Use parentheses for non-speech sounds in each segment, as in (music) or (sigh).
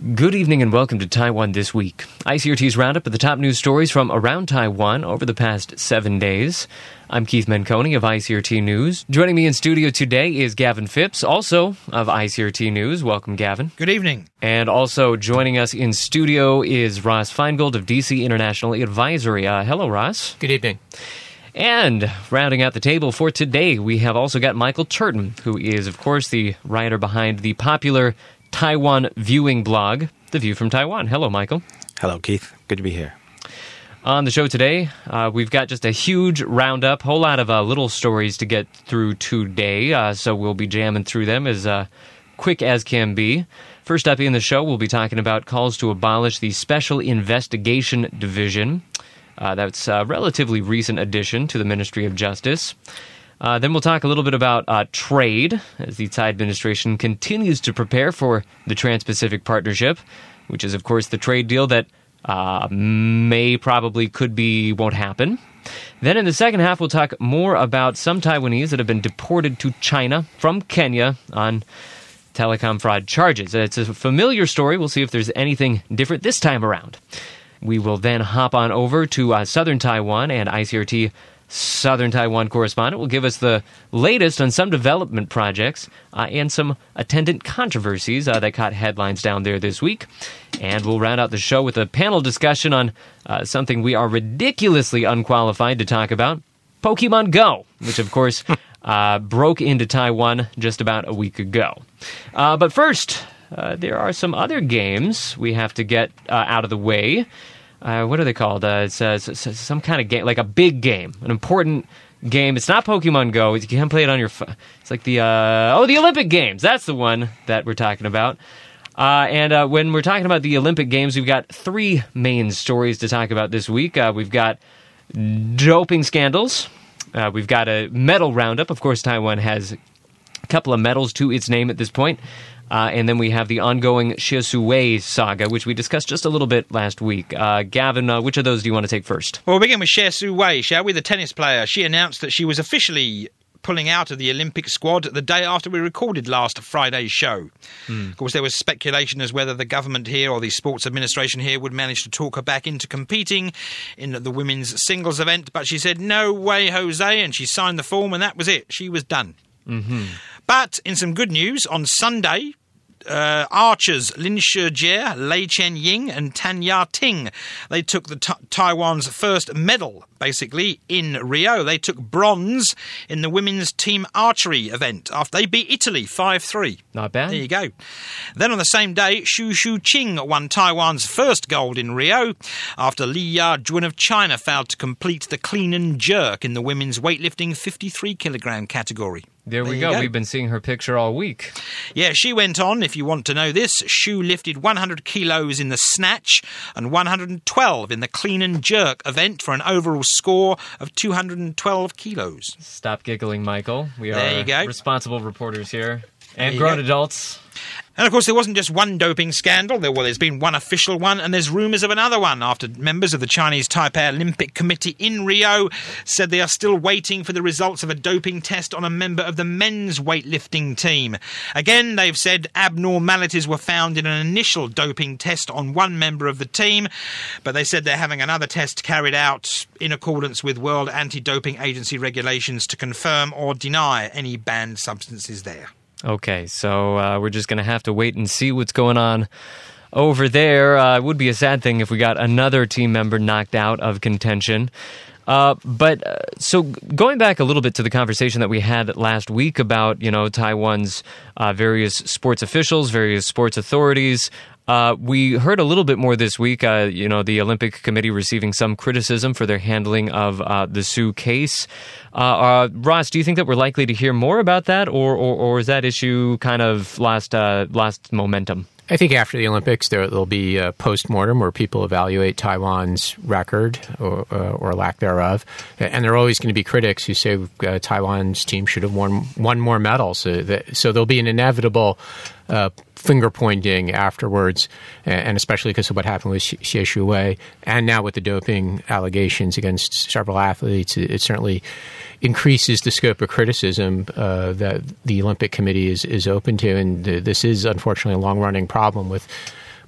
Good evening and welcome to Taiwan This Week. ICRT's roundup of the top news stories from around Taiwan over the past seven days. I'm Keith Menconi of ICRT News. Joining me in studio today is Gavin Phipps, also of ICRT News. Welcome, Gavin. Good evening. And also joining us in studio is Ross Feingold of DC International Advisory. Uh, hello, Ross. Good evening. And rounding out the table for today, we have also got Michael Turton, who is, of course, the writer behind the popular Taiwan viewing blog, The View from Taiwan. Hello, Michael. Hello, Keith. Good to be here. On the show today, uh, we've got just a huge roundup, whole lot of uh, little stories to get through today, uh, so we'll be jamming through them as uh, quick as can be. First up in the show, we'll be talking about calls to abolish the Special Investigation Division. Uh, that's a relatively recent addition to the Ministry of Justice. Uh, then we'll talk a little bit about uh, trade as the Tsai administration continues to prepare for the Trans Pacific Partnership, which is, of course, the trade deal that uh, may probably could be won't happen. Then in the second half, we'll talk more about some Taiwanese that have been deported to China from Kenya on telecom fraud charges. It's a familiar story. We'll see if there's anything different this time around. We will then hop on over to uh, southern Taiwan and ICRT Southern Taiwan correspondent will give us the latest on some development projects uh, and some attendant controversies uh, that caught headlines down there this week. And we'll round out the show with a panel discussion on uh, something we are ridiculously unqualified to talk about Pokemon Go, which, of course, (laughs) uh, broke into Taiwan just about a week ago. Uh, but first, uh, there are some other games we have to get out of the way uh, what are they called? Uh, it's, uh, it's, some kind of game, like a big game, an important game. It's not Pokemon Go. You can play it on your phone. It's like the uh, oh, the Olympic Games. That's the one that we're talking about. Uh, and uh, when we're talking about the Olympic Games, we've got three main stories to talk about this week. we've got doping scandals. we've got a medal roundup. Of course, Taiwan has a couple of medals to its name at this point. Uh, and then we have the ongoing Xie Su-wei saga, which we discussed just a little bit last week. Uh, Gavin, uh, which of those do you want to take first? Well, we'll begin with Xie Su-wei, shall we? The tennis player. She announced that she was officially pulling out of the Olympic squad the day after we recorded last Friday's show. Mm. Of course, there was speculation as whether the government here or the sports administration here would manage to talk her back into competing in the women's singles event, but she said, no way, Jose, and she signed the form, and that was it. She was done. Mm-hmm. But in some good news, on Sunday, uh, archers Lin Shijie, Lei Chen Ying, and Tan Ya Ting. They took the t- Taiwan's first medal, basically, in Rio. They took bronze in the women's team archery event after they beat Italy 5 3. Not bad. There you go. Then on the same day, Xu Shuqing won Taiwan's first gold in Rio after Li Ya Yajun of China failed to complete the clean and jerk in the women's weightlifting 53 kilogram category. There we go. go. We've been seeing her picture all week. Yeah, she went on, if you want to know this, Shu lifted 100 kilos in the snatch and 112 in the clean and jerk event for an overall score of 212 kilos. Stop giggling, Michael. We there are responsible reporters here and grown go. adults. And of course, there wasn't just one doping scandal. There, well, there's been one official one, and there's rumours of another one after members of the Chinese Taipei Olympic Committee in Rio said they are still waiting for the results of a doping test on a member of the men's weightlifting team. Again, they've said abnormalities were found in an initial doping test on one member of the team, but they said they're having another test carried out in accordance with World Anti Doping Agency regulations to confirm or deny any banned substances there. Okay, so uh, we're just going to have to wait and see what's going on over there. Uh, it would be a sad thing if we got another team member knocked out of contention. Uh, but uh, so going back a little bit to the conversation that we had last week about you know Taiwan's uh, various sports officials, various sports authorities. Uh, we heard a little bit more this week. Uh, you know, the Olympic Committee receiving some criticism for their handling of uh, the Su case. Ross, do you think that we're likely to hear more about that, or or, or is that issue kind of lost lost momentum? I think after the Olympics, there will be a post mortem where people evaluate Taiwan's record or, uh, or, lack thereof, and there are always going to be critics who say uh, Taiwan's team should have won one more medals. So, that, so there'll be an inevitable uh, finger pointing afterwards, and especially because of what happened with Xie Shuwei, and now with the doping allegations against several athletes, it, certainly increases the scope of criticism uh, that the Olympic Committee is, is open to. And this is unfortunately a long running problem with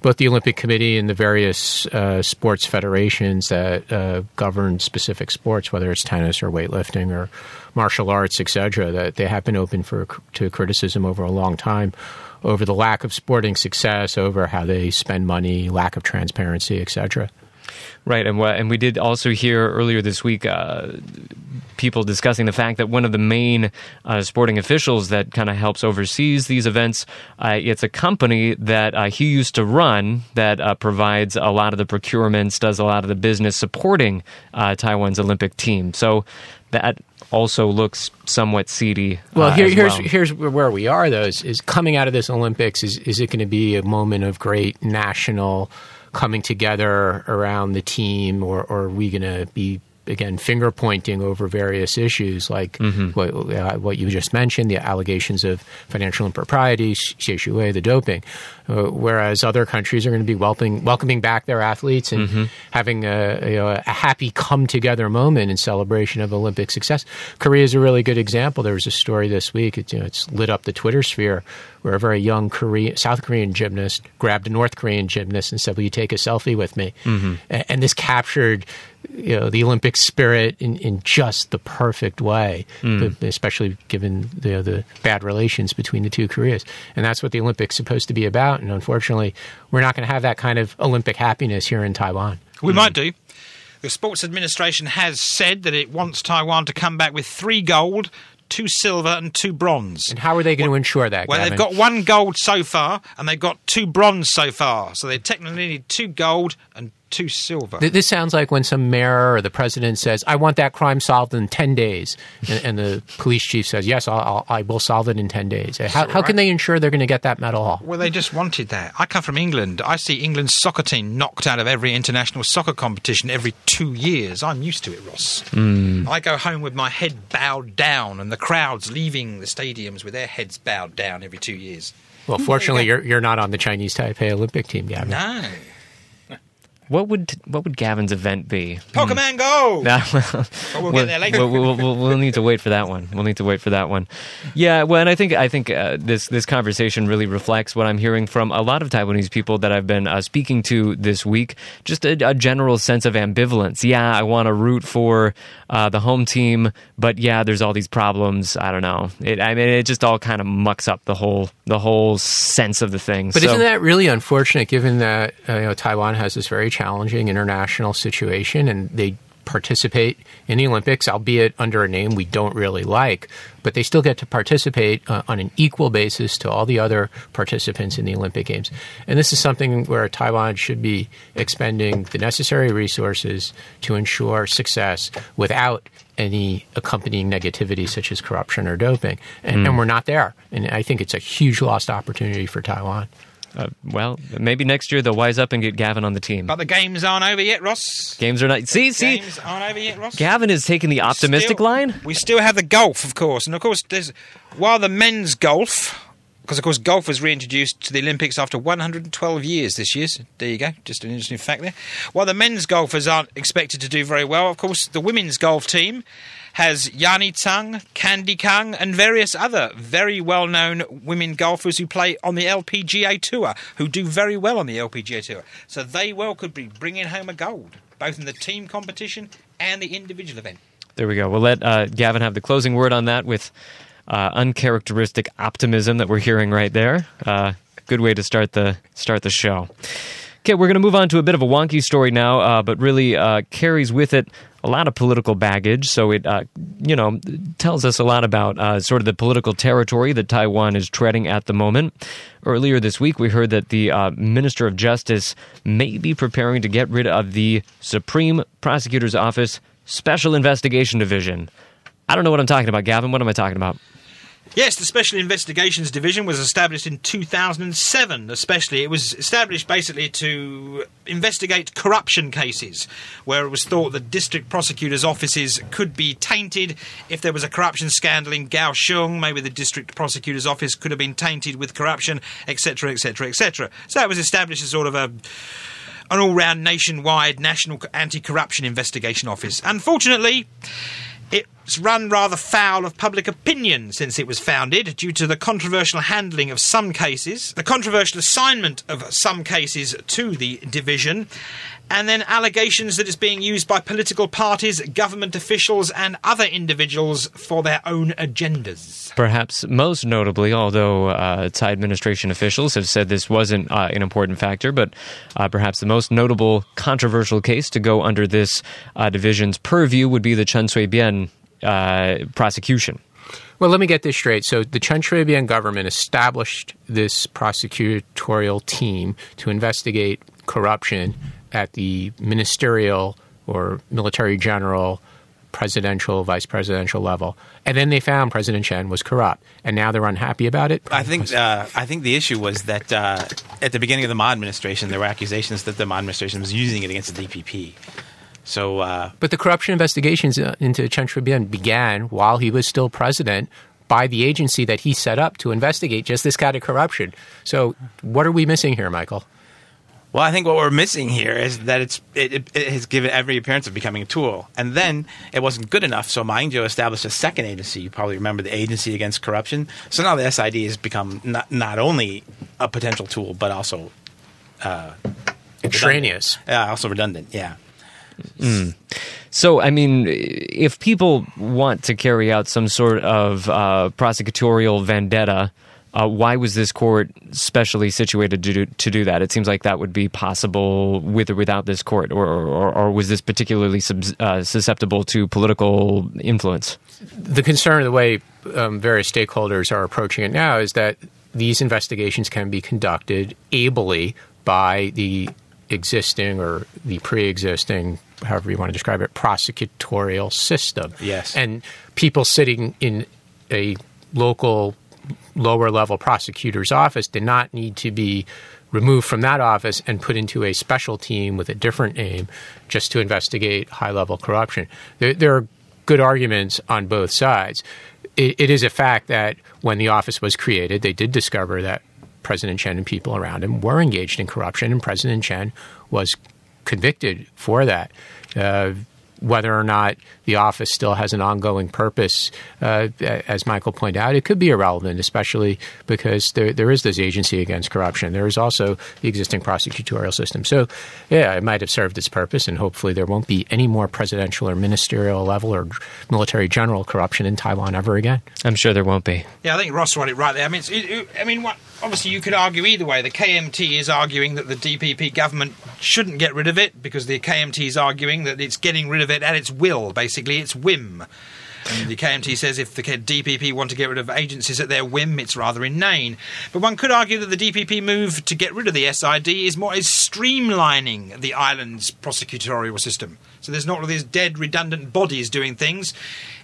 both the Olympic Committee and the various uh, sports federations that uh, govern specific sports, whether it's tennis or weightlifting or martial arts, etc., that they have been open for to criticism over a long time over the lack of sporting success, over how they spend money, lack of transparency, etc. Right, and and we did also hear earlier this week uh, people discussing the fact that one of the main uh, sporting officials that kind of helps oversees these events, uh, it's a company that uh, he used to run that uh, provides a lot of the procurements, does a lot of the business supporting uh, Taiwan's Olympic team. So that also looks somewhat seedy. Well, uh, here, here's well. here's where we are though. Is, is coming out of this Olympics is is it going to be a moment of great national coming together around the team, or, or are we going to be again finger pointing over various issues like mm-hmm. what, uh, what you just mentioned, the allegations of financial impropriety, Xie the doping, uh, whereas other countries are going to be welcoming welcoming back their athletes and mm-hmm. having a, you know, a, happy come together moment in celebration of Olympic success. Korea is a really good example. There was a story this week. It, you know, it's lit up the Twitter sphere where a very young Korean, South Korean gymnast grabbed a North Korean gymnast and said, "Will you take a selfie with me?" Mm-hmm. And, and, this captured, you know, the Olympic spirit in, in just the perfect way, mm. especially given the the bad relations between the two Koreas. And that's what the Olympics supposed to be about. And unfortunately, we're not going to have that kind of Olympic happiness here in Taiwan. We mm. might do. The Sports Administration has said that it wants Taiwan to come back with three gold, two silver and two bronze. And how are they going well, to ensure that? Well, Gavin? they've got one gold so far, and they've got two bronze so far. So they technically need two gold and two silver. This sounds like when some mayor or the president says, "I want that crime solved in ten days," and, and the police chief says, "Yes, I'll, I'll I will solve it in ten days." How, how can they ensure they're going to get that medal? Well, they just wanted that. I come from England. I see England's soccer team knocked out of every international soccer competition every two years. I'm used to it, Ross. Mm. I go home with my head bowed down, and the crowds leaving the stadiums with their heads bowed down every two years. Well, fortunately, you're you're not on the Chinese Taipei Olympic team, Gavin. No. What would what would Gavin's event be? Pokemon Go. (laughs) Nah, well, we'll, get there later. We'll, we'll, we'll, need to wait for that one. We'll need to wait for that one. Yeah, well, and I think I think uh, this this conversation really reflects what I'm hearing from a lot of Taiwanese people that I've been uh, speaking to this week. Just a, a, general sense of ambivalence. Yeah, I want to root for uh, the home team, but yeah, there's all these problems. I don't know. It, I mean, it just all kind of mucks up the whole the whole sense of the thing. But so, isn't that really unfortunate, given that uh, you know Taiwan has this very challenging international situation, and they participate in the Olympics, albeit under a name we don't really like, but they still get to participate uh, on an equal basis to all the other participants in the Olympic Games. And this is something where Taiwan should be expending the necessary resources to ensure success without any accompanying negativity such as corruption or doping. And, mm. and we're not there. And I think it's a huge lost opportunity for Taiwan. Uh, well, maybe next year they'll wise up and get Gavin on the team. But the games aren't over yet, Ross. Games are not. See, see, games aren't over yet, Ross. Gavin is taking the optimistic still, line. We still have the golf, of course, and of course, there's while the men's golf, because of course golf was reintroduced to the Olympics after 112 years this year. So there you go, just an interesting fact there. While the men's golfers aren't expected to do very well, of course, the women's golf team has Yani Tseng, Candie Kung, and various other very well known women golfers who play on the LPGA Tour, who do very well on the LPGA Tour. So they well could be bringing home a gold, both in the team competition and the individual event. There we go. We'll let uh, Gavin have the closing word on that with uh, uncharacteristic optimism that we're hearing right there. Uh, good way to start the start the show. Okay, we're going to move on to a bit of a wonky story now, uh, but really uh, carries with it a lot of political baggage. So it, uh, you know, tells us a lot about uh, sort of the political territory that Taiwan is treading at the moment. Earlier this week, we heard that the uh, Minister of Justice may be preparing to get rid of the Supreme Prosecutor's Office Special Investigation Division. I don't know what I'm talking about, Gavin. What am I talking about? Yes, the Special Investigations Division was established in 2007, especially. It was established basically to investigate corruption cases, where it was thought that district prosecutors' offices could be tainted. If there was a corruption scandal in Kaohsiung, maybe the district prosecutor's office could have been tainted with corruption, etc., etc., etc. So it was established as sort of a an all-round nationwide national anti-corruption investigation office. Unfortunately, it's run rather foul of public opinion since it was founded due to the controversial handling of some cases, the controversial assignment of some cases to the division, and then allegations that it's being used by political parties, government officials, and other individuals for their own agendas. Perhaps most notably, although uh, Tsai administration officials have said this wasn't uh, an important factor, but uh, perhaps the most notable controversial case to go under this uh, division's purview would be the Chen Shui-bian uh, prosecution. Well, let me get this straight. So, the Chen Shui-bian government established this prosecutorial team to investigate corruption at the ministerial or military general, presidential, vice presidential level, and then they found President Chen was corrupt, and now they're unhappy about it. I think uh, I think the issue was that uh, at the beginning of the Ma administration, there were accusations that the Ma administration was using it against the DPP. So, uh, but the corruption investigations uh, into Chen Shui-bian began while he was still president by the agency that he set up to investigate just this kind of corruption. So, what are we missing here, Michael? Well, I think what we're missing here is that it's it, it, it, has given every appearance of becoming a tool, and then it wasn't good enough. So Ma Ying-jeou established a second agency. You probably remember the Agency Against Corruption. So now the SID has become not not only a potential tool, but also uh, extraneous. Yeah, also redundant. Yeah. Mm. So, I mean, if people want to carry out some sort of uh, prosecutorial vendetta, uh, why was this court specially situated to do, to do that? It seems like that would be possible with or without this court, or, or, or was this particularly sub, uh, susceptible to political influence? The concern, of the way um, various stakeholders are approaching it now, is that these investigations can be conducted ably by the existing or the pre-existing however you want to describe it prosecutorial system. Yes. And people sitting in a local lower level prosecutor's office did not need to be removed from that office and put into a special team with a different name just to investigate high level corruption. There, there, are good arguments on both sides. It, it is a fact that when the office was created they did discover that President Chen and people around him were engaged in corruption, and President Chen was convicted for that. Uh, whether or not the office still has an ongoing purpose, uh, as Michael pointed out, it could be irrelevant, especially because there, there is this agency against corruption. There is also the existing prosecutorial system. So, yeah, it might have served its purpose, and hopefully there won't be any more presidential or ministerial level or military general corruption in Taiwan ever again. I'm sure there won't be. Yeah, I think Ross got it right there. I mean, it, it, I mean, what, obviously you could argue either way. The KMT is arguing that the DPP government shouldn't get rid of it because the KMT is arguing that it's getting rid of it at its will, basically, its whim. And the KMT says if the DPP want to get rid of agencies at their whim, it's rather inane. But one could argue that the DPP move to get rid of the SID is more is streamlining the island's prosecutorial system. So there's not all these dead, redundant bodies doing things.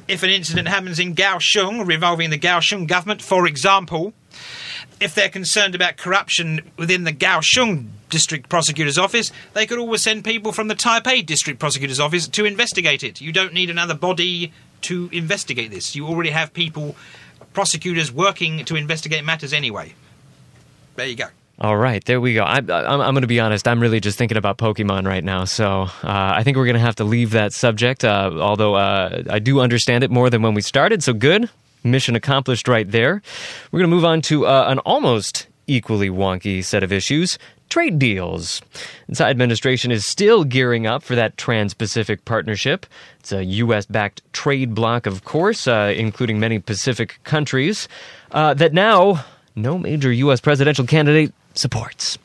If an incident happens in Kaohsiung, revolving the Kaohsiung government, for example, if they're concerned about corruption within the Kaohsiung District Prosecutor's Office, they could always send people from the Taipei District Prosecutor's Office to investigate it. You don't need another body to investigate this. You already have people, prosecutors, working to investigate matters anyway. There you go. All right, there we go. I, am going to be honest. I'm really just thinking about Pokemon right now. So uh, I think we're going to have to leave that subject, uh, although uh, I do understand it more than when we started. So good. Mission accomplished right there. We're going to move on to uh, an almost equally wonky set of issues trade deals. The Tsai administration is still gearing up for that Trans Pacific Partnership. It's a U.S. backed trade bloc, of course, uh, including many Pacific countries, uh, that now no major U.S. presidential candidate supports.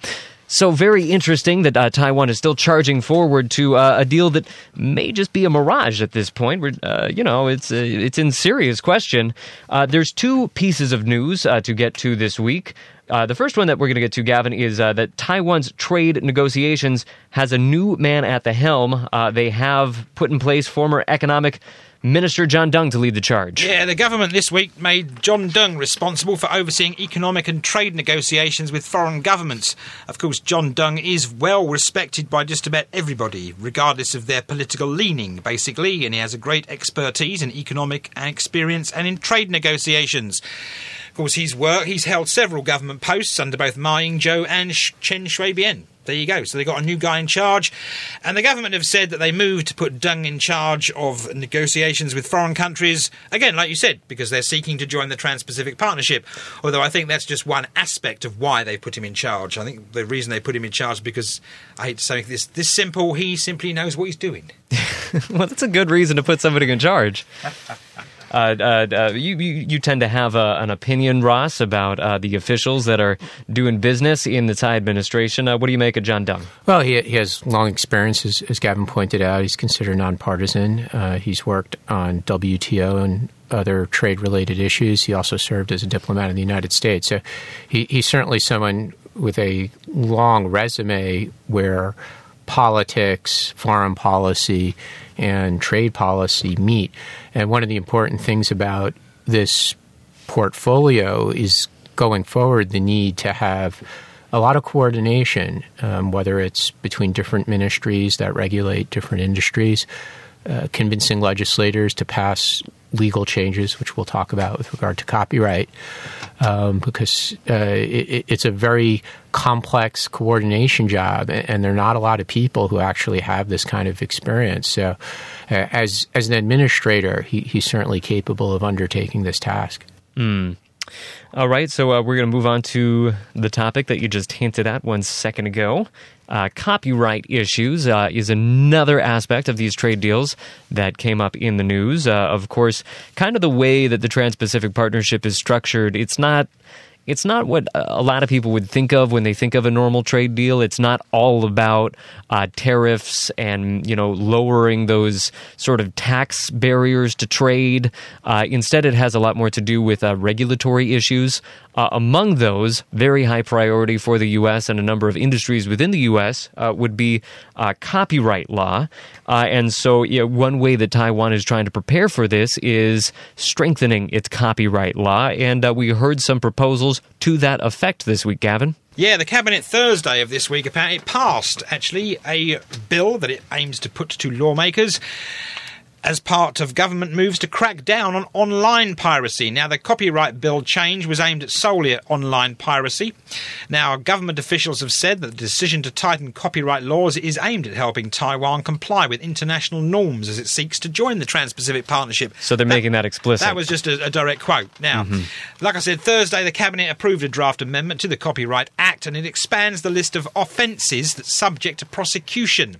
So very interesting that uh, Taiwan is still charging forward to uh, a deal that may just be a mirage at this point. We're, uh, you know, it's uh, it's in serious question. Uh, there's two pieces of news uh, to get to this week. the first one that we're going to get to, Gavin, is that Taiwan's trade negotiations has a new man at the helm. they have put in place former economic Minister John Deng to lead the charge. Yeah, the government this week made John Deng responsible for overseeing economic and trade negotiations with foreign governments. Of course, John Deng is well respected by just about everybody, regardless of their political leaning, basically, and he has a great expertise in economic and experience and in trade negotiations. Of course, he's worked, he's held several government posts under both Ma Ying-jeou and Chen Shui-bian. There you go. So they got a new guy in charge, and the government have said that they moved to put Deng in charge of negotiations with foreign countries. Again, like you said, because they're seeking to join the Trans-Pacific Partnership. Although I think that's just one aspect of why they put him in charge. I think the reason they put him in charge because I hate to say this this simple. He simply knows what he's doing. (laughs) well, that's a good reason to put somebody in charge. (laughs) Uh, uh, uh, you, you, you tend to have a, an opinion, Ross, about the officials that are doing business in the Tsai administration. What do you make of John Deng? Well, he, he has long experience, as, as Gavin pointed out. He's considered nonpartisan. He's worked on WTO and other trade related issues. He also served as a diplomat in the United States. So he, he's certainly someone with a long resume where politics, foreign policy, and trade policy meet. And one of the important things about this portfolio is going forward the need to have a lot of coordination, um, whether it's between different ministries that regulate different industries, uh, convincing legislators to pass legal changes, which we'll talk about with regard to copyright, um, because uh, it, it's a very complex coordination job, and there are not a lot of people who actually have this kind of experience. So, uh, as as an administrator, he, he's certainly capable of undertaking this task. Mm. All right, so uh, we're going to move on to the topic that you just hinted at one second ago. Uh, copyright issues uh, is another aspect of these trade deals that came up in the news. Uh, of course, kind of the way that the Trans Pacific Partnership is structured, it's not it's not what a lot of people would think of when they think of a normal trade deal. It's not all about uh, tariffs and you know lowering those sort of tax barriers to trade. Uh, instead, it has a lot more to do with uh, regulatory issues. Uh, among those, very high priority for the U.S. and a number of industries within the U.S. Uh, would be uh, copyright law. and so, you know, one way that Taiwan is trying to prepare for this is strengthening its copyright law. And we heard some proposals to that effect this week, Gavin. Yeah, the Cabinet Thursday of this week apparently passed actually a bill that it aims to put to lawmakers as part of government moves to crack down on online piracy. Now, the copyright bill change was aimed at solely at online piracy. Now, government officials have said that the decision to tighten copyright laws is aimed at helping Taiwan comply with international norms as it seeks to join the Trans Pacific Partnership. So they're that, making that explicit. That was just a, a direct quote. Now, mm-hmm. like I said, Thursday the Cabinet approved a draft amendment to the Copyright Act and it expands the list of offences that subject to prosecution,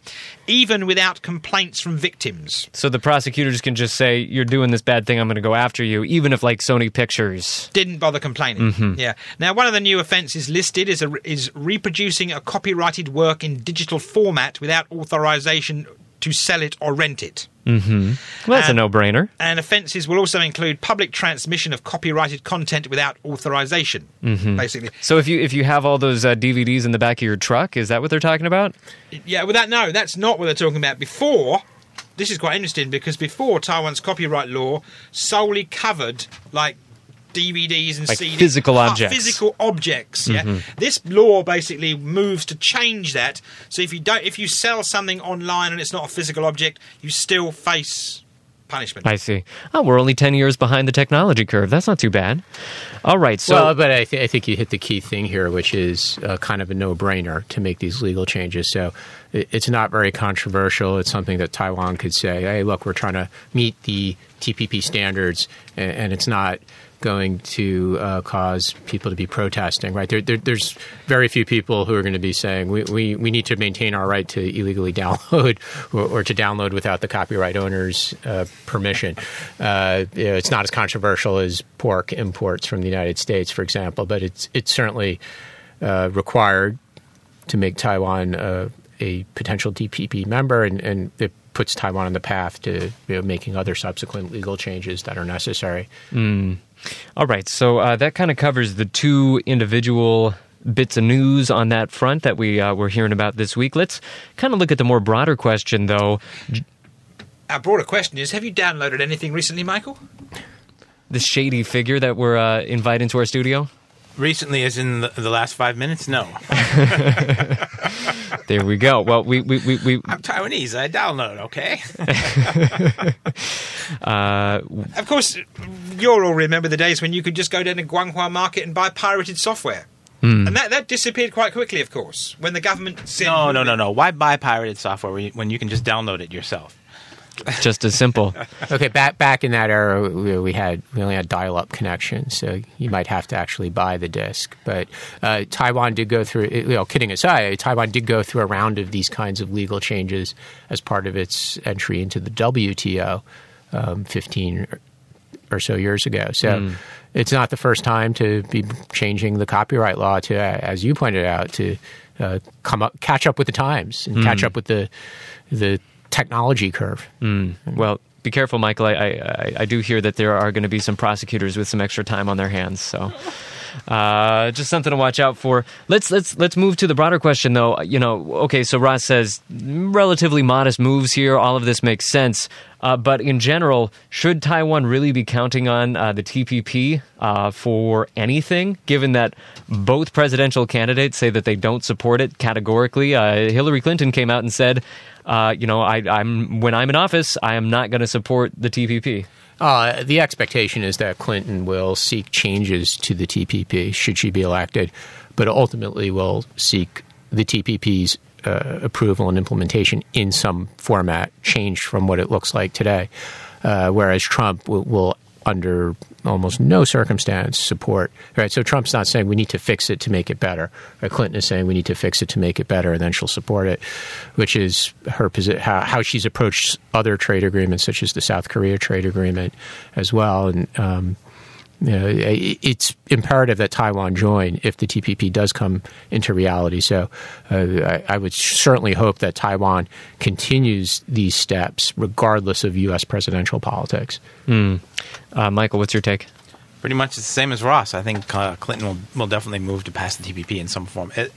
even without complaints from victims. So the prosecutors can just say, "You're doing this bad thing. I'm going to go after you," even if like Sony Pictures didn't bother complaining. Mm-hmm. Yeah. Now, one of the new offences listed is a, is reproducing a copyrighted work in digital format without authorization to sell it or rent it. Mm-hmm. Well, that's and, a no-brainer. And offences will also include public transmission of copyrighted content without authorization. Mm-hmm. Basically. So if you if you have all those uh, DVDs in the back of your truck, is that what they're talking about? Yeah. Well, that no, that's not what they're talking about. Before this is quite interesting because before Taiwan's copyright law solely covered like DVDs and like CDs, physical objects. physical objects. Yeah, mm-hmm. this law basically moves to change that. So if you don't, if you sell something online and it's not a physical object, you still face punishment. I see. Oh, we're only 10 years behind the technology curve. That's not too bad. All right. So, well, but I, th- I think you hit the key thing here, which is uh, kind of a no brainer to make these legal changes. So it, it's not very controversial. It's something that Taiwan could say, hey, look, we're trying to meet the TPP standards, and, it's not going to uh, cause people to be protesting, right? There, there, there's very few people who are going to be saying we, we, we need to maintain our right to illegally (laughs) download or, or to download without the copyright owner's uh, permission. Uh, you know, it's not as controversial as pork imports from the United States, for example, but it's it's certainly uh, required to make Taiwan a potential TPP member, and, and it puts Taiwan on the path to you know, making other subsequent legal changes that are necessary. Mm. All right, so uh, that kind of covers the two individual bits of news on that front that we uh, were hearing about this week. Let's kind of look at the more broader question, though. our broader question is: Have you downloaded anything recently, Michael? The shady figure that we're uh, inviting to our studio. Recently, as in the, the last five minutes, no. (laughs) There we go. Well, we we we, we I'm Taiwanese. I download. Okay. (laughs) uh, Of course, you'll all remember the days when you could just go down to Guanghua Market and buy pirated software. Hmm. And that, that disappeared quite quickly, of course, when the government said. No, no, no, no. Why buy pirated software when you can just download it yourself? Just as simple. Okay, back back in that era, we, we had we only had dial-up connections, so you might have to actually buy the disc. But uh, Taiwan did go through. You know, kidding aside, Taiwan did go through a round of these kinds of legal changes as part of its entry into the WTO, um, fifteen or so years ago. So. It's not the first time to be changing the copyright law to, as you pointed out, to uh, come up, catch up with the times and catch up with the the technology curve. Well, be careful, Michael. I, I, I do hear that there are going to be some prosecutors with some extra time on their hands. So, (laughs) uh, just something to watch out for. Let's let's let's move to the broader question, though. You know, okay. So Ross says relatively modest moves here. All of this makes sense. Uh, but in general, should Taiwan really be counting on uh, the TPP uh, for anything, given that both presidential candidates say that they don't support it categorically? Uh, Hillary Clinton came out and said, uh, you know, I, I'm when I'm in office, I am not going to support the TPP. Uh, the expectation is that Clinton will seek changes to the TPP should she be elected, but ultimately will seek the TPP's uh, approval and implementation in some format changed from what it looks like today. Uh, whereas Trump will, under almost no circumstance, support. Right. So Trump's not saying we need to fix it to make it better. Right? Clinton is saying we need to fix it to make it better, and then she'll support it, which is her posi- how, how she's approached other trade agreements, such as the South Korea trade agreement, as well. And um, you know, it's imperative that Taiwan join if the TPP does come into reality. So uh, I, I would certainly hope that Taiwan continues these steps regardless of U.S. presidential politics. Uh, Michael, what's your take? Pretty much the same as Ross. I think uh, Clinton will, will definitely move to pass the TPP in some form. It,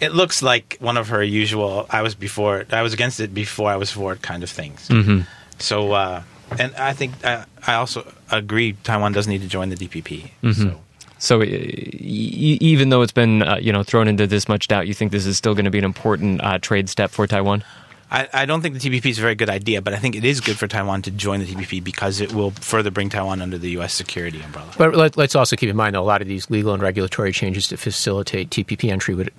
it looks like one of her usual "I was before I was against it before I was for it" kind of things. Mm-hmm. So, uh, and I think uh, I also agree Taiwan does need to join the TPP. So. So, uh, e- even though it's been uh, you know thrown into this much doubt, you think this is still going to be an important uh, trade step for Taiwan? I, I don't think the TPP is a very good idea, but I think it is good for Taiwan to join the TPP because it will further bring Taiwan under the U.S. security umbrella. But let, let's also keep in mind that a lot of these legal and regulatory changes to facilitate TPP entry would,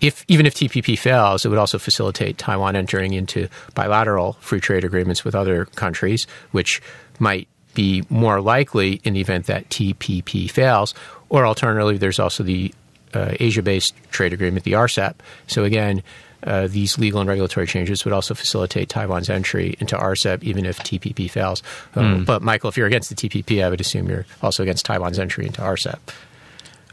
if even if TPP fails, it would also facilitate Taiwan entering into bilateral free trade agreements with other countries, which might be more likely in the event that TPP fails. Or alternatively, there's also the uh, Asia-based trade agreement, the RCEP. So again. Uh, these legal and regulatory changes would also facilitate Taiwan's entry into RCEP, even if TPP fails. Um, But, Michael, if you're against the TPP, I would assume you're also against Taiwan's entry into RCEP.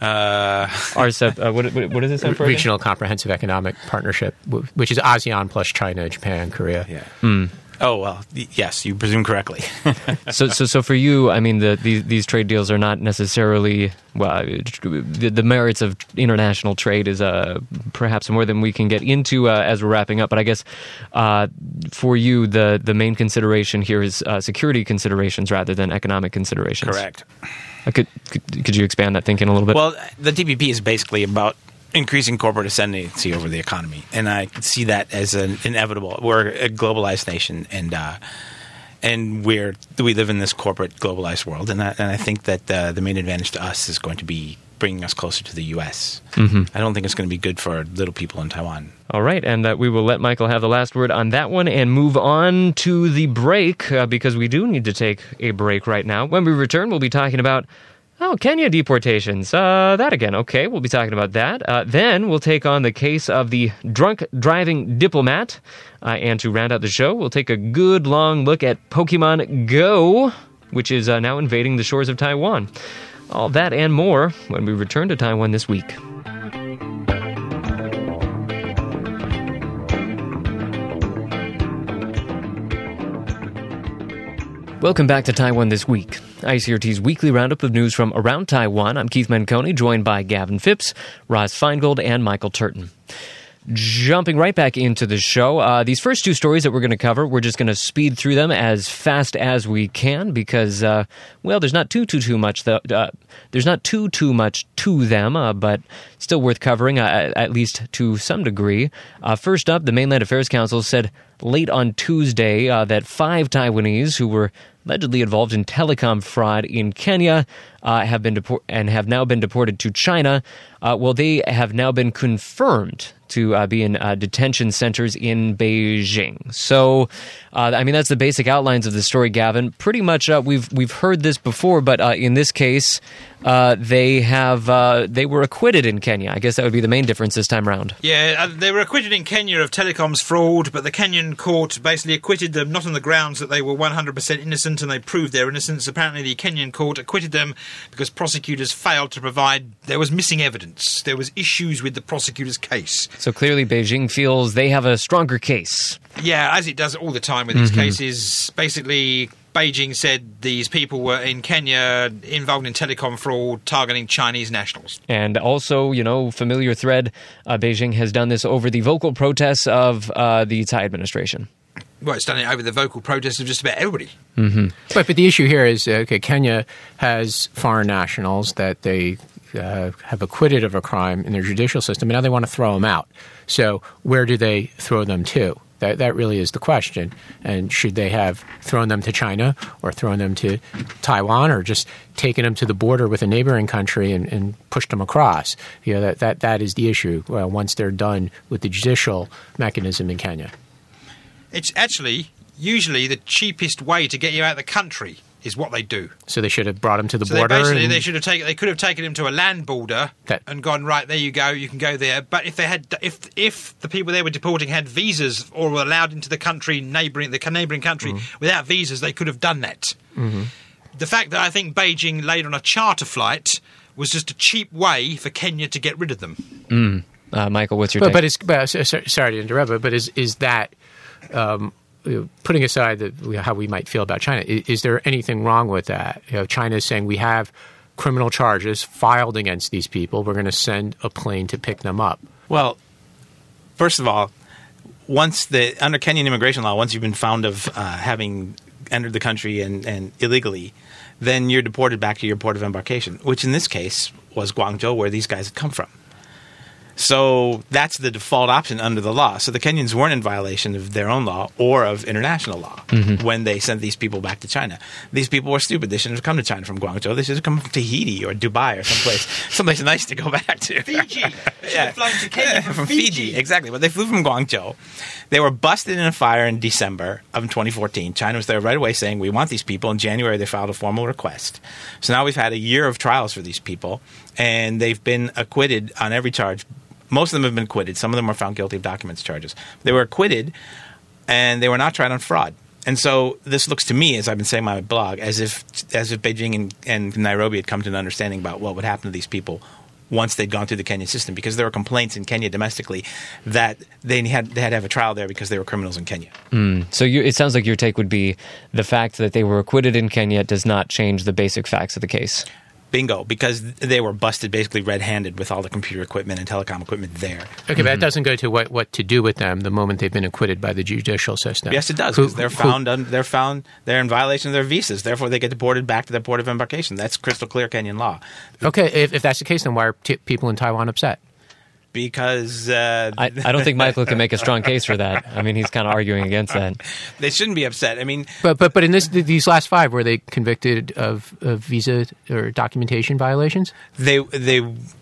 Uh, RCEP, uh, what, what, what does it stand for? again? Regional Comprehensive Economic Partnership, which is ASEAN plus China, Japan, Korea. yeah. Oh well, yes, you presume correctly. (laughs) So, so, so for you, I mean, the, these these trade deals are not necessarily well. The, the merits of international trade is uh, perhaps more than we can get into uh, as we're wrapping up. But I guess uh, for you, the the main consideration here is uh, security considerations rather than economic considerations. Correct. Could, could could you expand that thinking a little bit? Well, the TPP is basically about increasing corporate ascendancy over the economy, and I see that as an inevitable. We're a globalized nation, and uh, and we're we live in this corporate globalized world, and I, and I think that uh, the main advantage to us is going to be bringing us closer to the U.S. Mm-hmm. I don't think it's going to be good for little people in Taiwan. All right, and uh, we will let Michael have the last word on that one and move on to the break uh, because we do need to take a break right now. When we return, we'll be talking about. Oh, Kenya deportations. Uh, that again. Okay, we'll be talking about that. Uh, then we'll take on the case of the drunk driving diplomat. Uh, and to round out the show, we'll take a good long look at Pokemon Go, which is uh, now invading the shores of Taiwan. All that and more when we return to Taiwan this week. Welcome back to Taiwan This Week, ICRT's weekly roundup of news from around Taiwan. I'm Keith Menconi, joined by Gavin Phipps, Ross Feingold, and Michael Turton. Jumping right back into the show. Uh, these first two stories that we're going to cover, we're just going to speed through them as fast as we can because, uh, well, there's not too too too much. The, uh, there's not too too much to them, uh, but still worth covering uh, at least to some degree. Uh, first up, the Mainland Affairs Council said late on Tuesday that five Taiwanese who were allegedly involved in telecom fraud in Kenya uh, have been and have now been deported to China. Uh, well, they have now been confirmed to uh, be in uh, detention centers in Beijing. So, uh, I mean, that's the basic outlines of the story, Gavin. Pretty much, uh, we've we've heard this before, but in this case, they have they were acquitted in Kenya. I guess that would be the main difference this time around. Yeah, they were acquitted in Kenya of telecoms fraud, but the Kenyan court basically acquitted them not on the grounds that they were 100% innocent and they proved their innocence. Apparently, the Kenyan court acquitted them because prosecutors failed to provide. There was missing evidence. There was issues with the prosecutor's case. So clearly, Beijing feels they have a stronger case. Yeah, as it does all the time with these cases. Basically, Beijing said these people were in Kenya involved in telecom fraud targeting Chinese nationals. And also, you know, familiar thread, uh, Beijing has done this over the vocal protests of uh, the Tsai administration. Well, it's done it over the vocal protests of just about everybody. But, but the issue here is uh, okay, Kenya has foreign nationals that they uh, have acquitted of a crime in their judicial system, and now they want to throw them out. So where do they throw them to? That, that really is the question. And should they have thrown them to China or thrown them to Taiwan or just taken them to the border with a neighboring country and, and pushed them across? You know, that, that, that is the issue uh, once they're done with the judicial mechanism in Kenya. It's actually usually the cheapest way to get you out of the country is what they do. So they should have brought him to the So they border. basically and- they should have taken they could have taken him to a land border That- and gone right there you go you can go there. But if they had if if the people they were deporting had visas or were allowed into the country neighboring the neighboring country Mm-hmm. without visas, they could have done that. The fact that I think Beijing laid on a charter flight was just a cheap way for Kenya to get rid of them. Uh, Michael, what's your But, take? but it's but, so- so- sorry to interrupt, but, but is is that um, putting aside the, how we might feel about China? Is, is there anything wrong with that? You know, China is saying we have criminal charges filed against these people. We're going to send a plane to pick them up. Well, first of all, once the under Kenyan immigration law, once you've been found of uh, having entered the country and, and illegally, then you're deported back to your port of embarkation, which in this case was Guangzhou, where these guys had come from. So that's the default option under the law. So the Kenyans weren't in violation of their own law or of international law mm-hmm. when they sent these people back to China. These people were stupid. They shouldn't have come to China from Guangzhou. They should have come from Tahiti or Dubai or someplace, (laughs) someplace nice to go back to. Fiji. (laughs) Yeah. flown to Kenya from, from Fiji. Exactly. But they flew from Guangzhou. They were busted in a fire in December of 2014. China was there right away saying, we want these people. In January, they filed a formal request. So now we've had a year of trials for these people, and they've been acquitted on every charge. Most of them have been acquitted. Some of them were found guilty of documents charges. They were acquitted, and they were not tried on fraud. And so this looks to me, as I've been saying in my blog, as if as if Beijing and, and Nairobi had come to an understanding about what would happen to these people once they'd gone through the Kenyan system, because there were complaints in Kenya domestically that they had they had to have a trial there because they were criminals in Kenya. Hmm. so you, it sounds like your take would be the fact that they were acquitted in Kenya does not change the basic facts of the case. Bingo, because they were busted basically red-handed with all the computer equipment and telecom equipment there. Okay, but that mhm. doesn't go to what, what to do with them the moment they've been acquitted by the judicial system. Yes, it does. Who- 'cause they're who- found. un- they're found. They're in violation of their visas. Therefore, they get deported back to their port of embarkation. That's crystal clear Kenyan law. okay, if, if that's the case, then why are t- people in Taiwan upset? Because uh, I, I don't think Michael can make a strong case for that. I mean, he's kind of arguing against that. (laughs) they shouldn't be upset. I mean, But but but in this these last five, were they convicted of, of visa or documentation violations? they they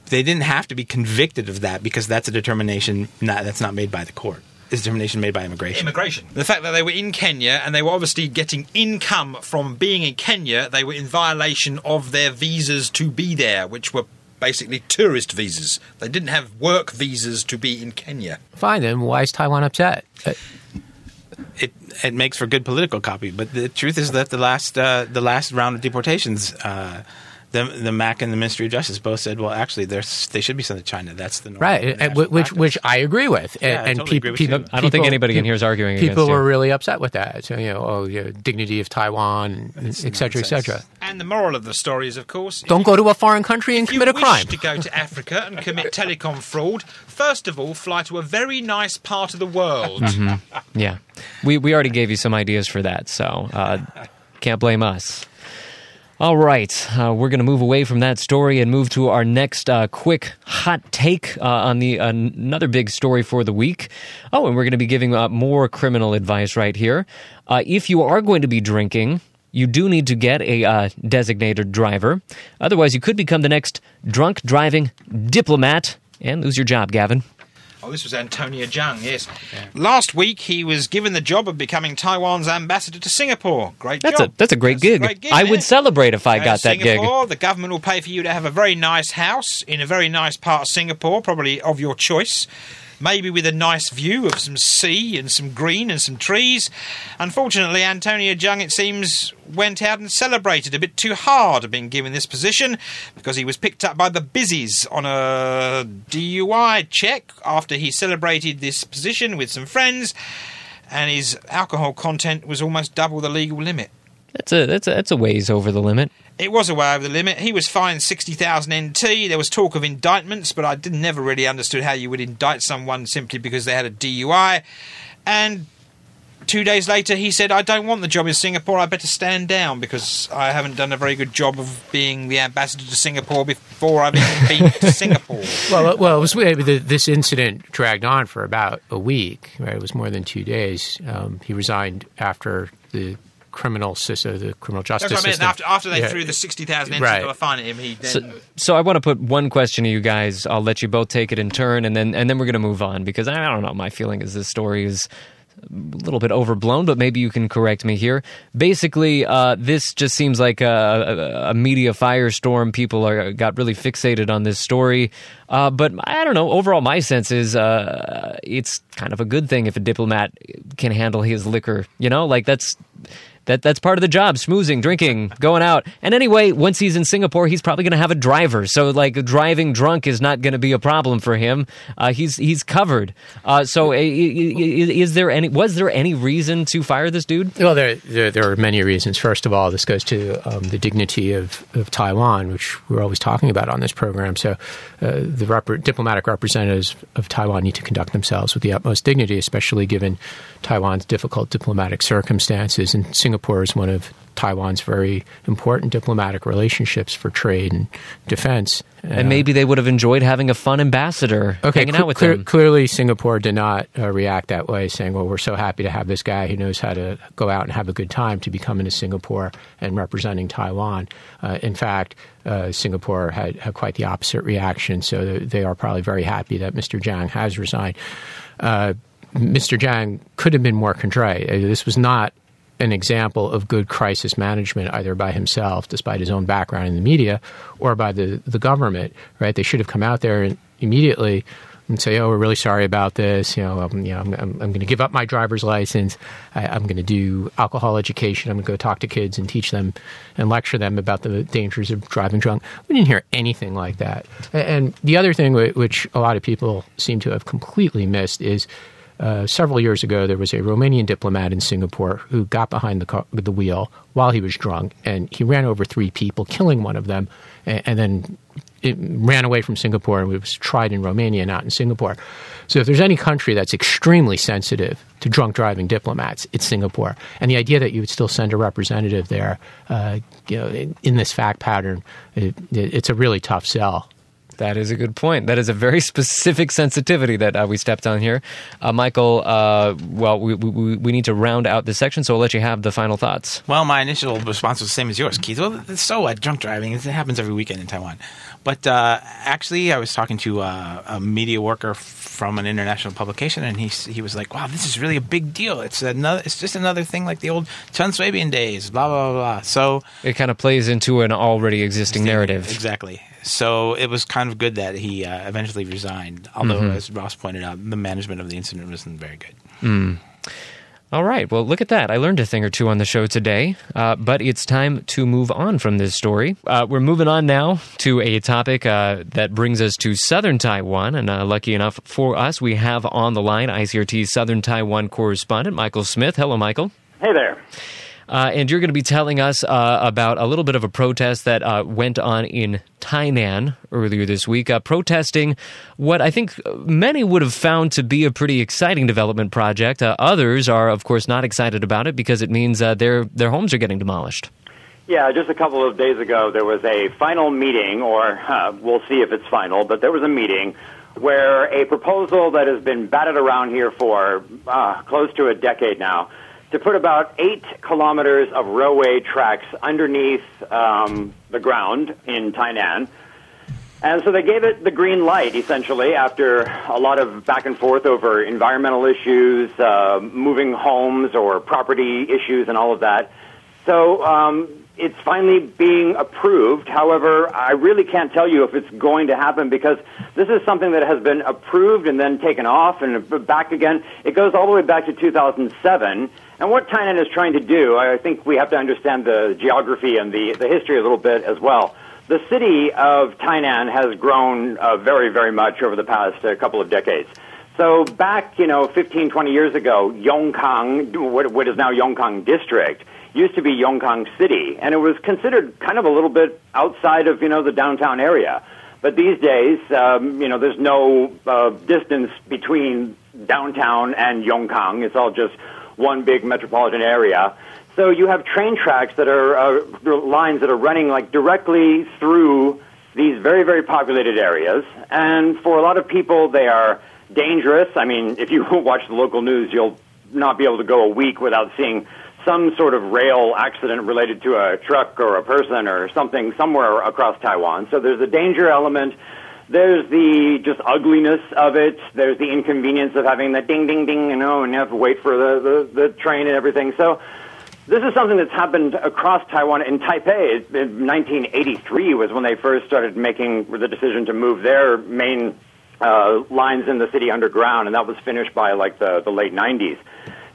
they didn't have to be convicted of that because that's a determination not, that's not made by the court. is determination made by immigration. immigration. The fact that they were in Kenya and they were obviously getting income from being in Kenya, they were in violation of their visas to be there, which were basically tourist visas. They didn't have work visas to be in Kenya. Fine, then why is Taiwan upset? Uh, it it makes for good political copy. But the truth is that the last uh, the last round of deportations, uh, the the MAC and the Ministry of Justice both said, well, actually, there's they should be sent to China. That's the normal right, and, which practice. which I agree with, and, Yeah, I and totally peop- agree with peop- you. I don't think people- anybody in here is arguing People against you. were really upset with that. So you know, oh, you know, dignity of Taiwan, etc., cetera, et cetera. And the moral of the story is, of course, Don't go to a foreign country and if you commit a wish crime. to go to (laughs) Africa and commit telecom fraud, first of all, fly to a very nice part of the world. Mm-hmm. Yeah, we we already gave you some ideas for that, so uh, can't blame us. All right, uh, we're going to move away from that story and move to our next uh, quick hot take uh, on the another big story for the week. Oh, and we're going to be giving uh, more criminal advice right here. Uh, if you are going to be drinking, you do need to get a uh, designated driver. Otherwise, you could become the next drunk driving diplomat and lose your job, Gavin. Oh, this was Antonio Chiang, yes. Last week, he was given the job of becoming Taiwan's ambassador to Singapore. Great That's job. a that's a great That's gig. great gig, I would it? celebrate if I got that gig. Singapore, the government will pay for you to have a very nice house in a very nice part of Singapore, probably of your choice. Maybe with a nice view of some sea and some green and some trees. Unfortunately, Antonio Chiang, it seems, went out and celebrated a bit too hard being given this position because he was picked up by the busies on a DUI check after he celebrated this position with some friends, and his alcohol content was almost double the legal limit. That's a that's a that's a ways over the limit. It was a way over the limit. He was fined 60,000 NT. There was talk of indictments, but I did, never really understood how you would indict someone simply because they had a DUI. And two days later, he said, I don't want the job in Singapore. I better stand down because I haven't done a very good job of being the ambassador to Singapore before I've even been to (laughs) Singapore. Well, uh, well, it was this incident dragged on for about a week. Right, it was more than two days. Um, he resigned after the criminal system, the criminal justice That's what I meant. system. After, after they Yeah. threw the 60,000 NT Right. fine at him, he then. So, so I want to put one question to you guys. I'll let you both take it in turn, and then and then we're going to move on because I don't know. My feeling is this story is a little bit overblown, but maybe you can correct me here. Basically, uh, this just seems like a, a, a media firestorm. People are got really fixated on this story, uh, but I don't know. Overall, my sense is uh, it's kind of a good thing if a diplomat can handle his liquor. You know, like that's that that's part of the job smoozing drinking going out and anyway once he's in singapore he's probably going to have a driver so like driving drunk is not going to be a problem for him uh, he's he's covered uh, so is, is there any was there any reason to fire this dude Well, there, there there are many reasons. First of all, this goes to um, the dignity of, of Taiwan, which we're always talking about on this program. So, uh, the rep- diplomatic representatives of Taiwan need to conduct themselves with the utmost dignity, especially given Taiwan's difficult diplomatic circumstances. And Singapore is one of Taiwan's very important diplomatic relationships for trade and defense. and maybe they would have enjoyed having a fun ambassador hanging cle- out with him Clearly, Singapore did not uh, react that way, saying, "Well, we're so happy to have this guy who knows how to go out and have a good time to be coming to Singapore and representing Taiwan." Uh, in fact, uh, Singapore had, had quite the opposite reaction. So th- they are probably very happy that Mr. Chiang has resigned. Uh, Mr. Chiang could have been more contrite. Uh, This was not an example of good crisis management either by himself, despite his own background in the media, or by the, the government. Right? They should have come out there and immediately and say, "Oh, we're really sorry about this. You know, um, you know I'm, I'm, I'm going to give up my driver's license. I, I'm going to do alcohol education. I'm going to go talk to kids and teach them and lecture them about the dangers of driving drunk." We didn't hear anything like that. And the other thing, which a lot of people seem to have completely missed, is uh, several years ago, there was a Romanian diplomat in Singapore who got behind the, car, the wheel while he was drunk, and he ran over three people, killing one of them, and, and then it ran away from Singapore and was tried in Romania, not in Singapore. So, if there's any country that's extremely sensitive to drunk driving diplomats, it's Singapore. And the idea that you would still send a representative there, uh, you know, in, in this fact pattern, it, it, it's a really tough sell. That is a good point. That is a very (laughs) specific sensitivity that uh, we stepped on here. Uh, Michael, uh, well, we, we, we need to round out this section, so I'll let you have the final thoughts. Well, my initial response was the same as yours, Keith. Well, so what? Drunk driving, it happens every weekend in Taiwan. But uh, actually, I was talking to uh, a media worker from an international publication, and he he was like, "Wow, this is really a big deal. It's another. It's just another thing like the old Chen Shui-bian days. Blah blah blah." blah. So It kind of plays into an already existing narrative. exactly. So it was kind of good that he uh, eventually resigned. Although, Mm-hmm. as Ross pointed out, the management of the incident wasn't very good. All right. Well, look at that. I learned a thing or two on the show today. Uh, but it's time to move on from this story. Uh, we're moving on now to a topic uh, that brings us to southern Taiwan. And uh, lucky enough for us, we have on the line ICRT's southern Taiwan correspondent, Michael Smith. Hello, Michael. Hey there. Uh, and you're going to be telling us uh, about a little bit of a protest that uh, went on in Tainan earlier this week, uh, protesting what I think many would have found to be a pretty exciting development project. Uh, others are, of course, not excited about it because it means uh, their their homes are getting demolished. Yeah, just a couple of days ago, there was a final meeting, or we'll see if it's final, but there was a meeting where a proposal that has been batted around here for close to a decade now to put about eight kilometers of railway tracks underneath um, the ground in Tainan. And so they gave it the green light, essentially, after a lot of back and forth over environmental issues, uh, moving homes or property issues, and all of that. So um, it's finally being approved. However, I really can't tell you if it's going to happen because this is something that has been approved and then taken off and back again. It goes all the way back to 2007. And what Tainan is trying to do, I think we have to understand the geography and the, the history a little bit as well. The city of Tainan has grown uh, very, very much over the past uh, couple of decades. So back, you know, 15, 20 years ago, Yongkang, what, what is now Yongkang District, used to be Yongkang City, and it was considered kind of a little bit outside of, you know, the downtown area. But these days, um, you know, there's no uh, distance between downtown and Yongkang. It's all just one big metropolitan area. So you have train tracks that are uh, lines that are running like directly through these very, very populated areas. And for a lot of people, they are dangerous. I mean, if you (laughs) watch the local news, you'll not be able to go a week without seeing some sort of rail accident related to a truck or a person or something somewhere across Taiwan. So there's a danger element. There's the just ugliness of it. There's the inconvenience of having the ding, ding, ding, you know, and you have to wait for the, the, the train and everything. So this is something that's happened across Taiwan. In Taipei, in 1983 was when they first started making the decision to move their main uh, lines in the city underground, and that was finished by like the, the late 90s.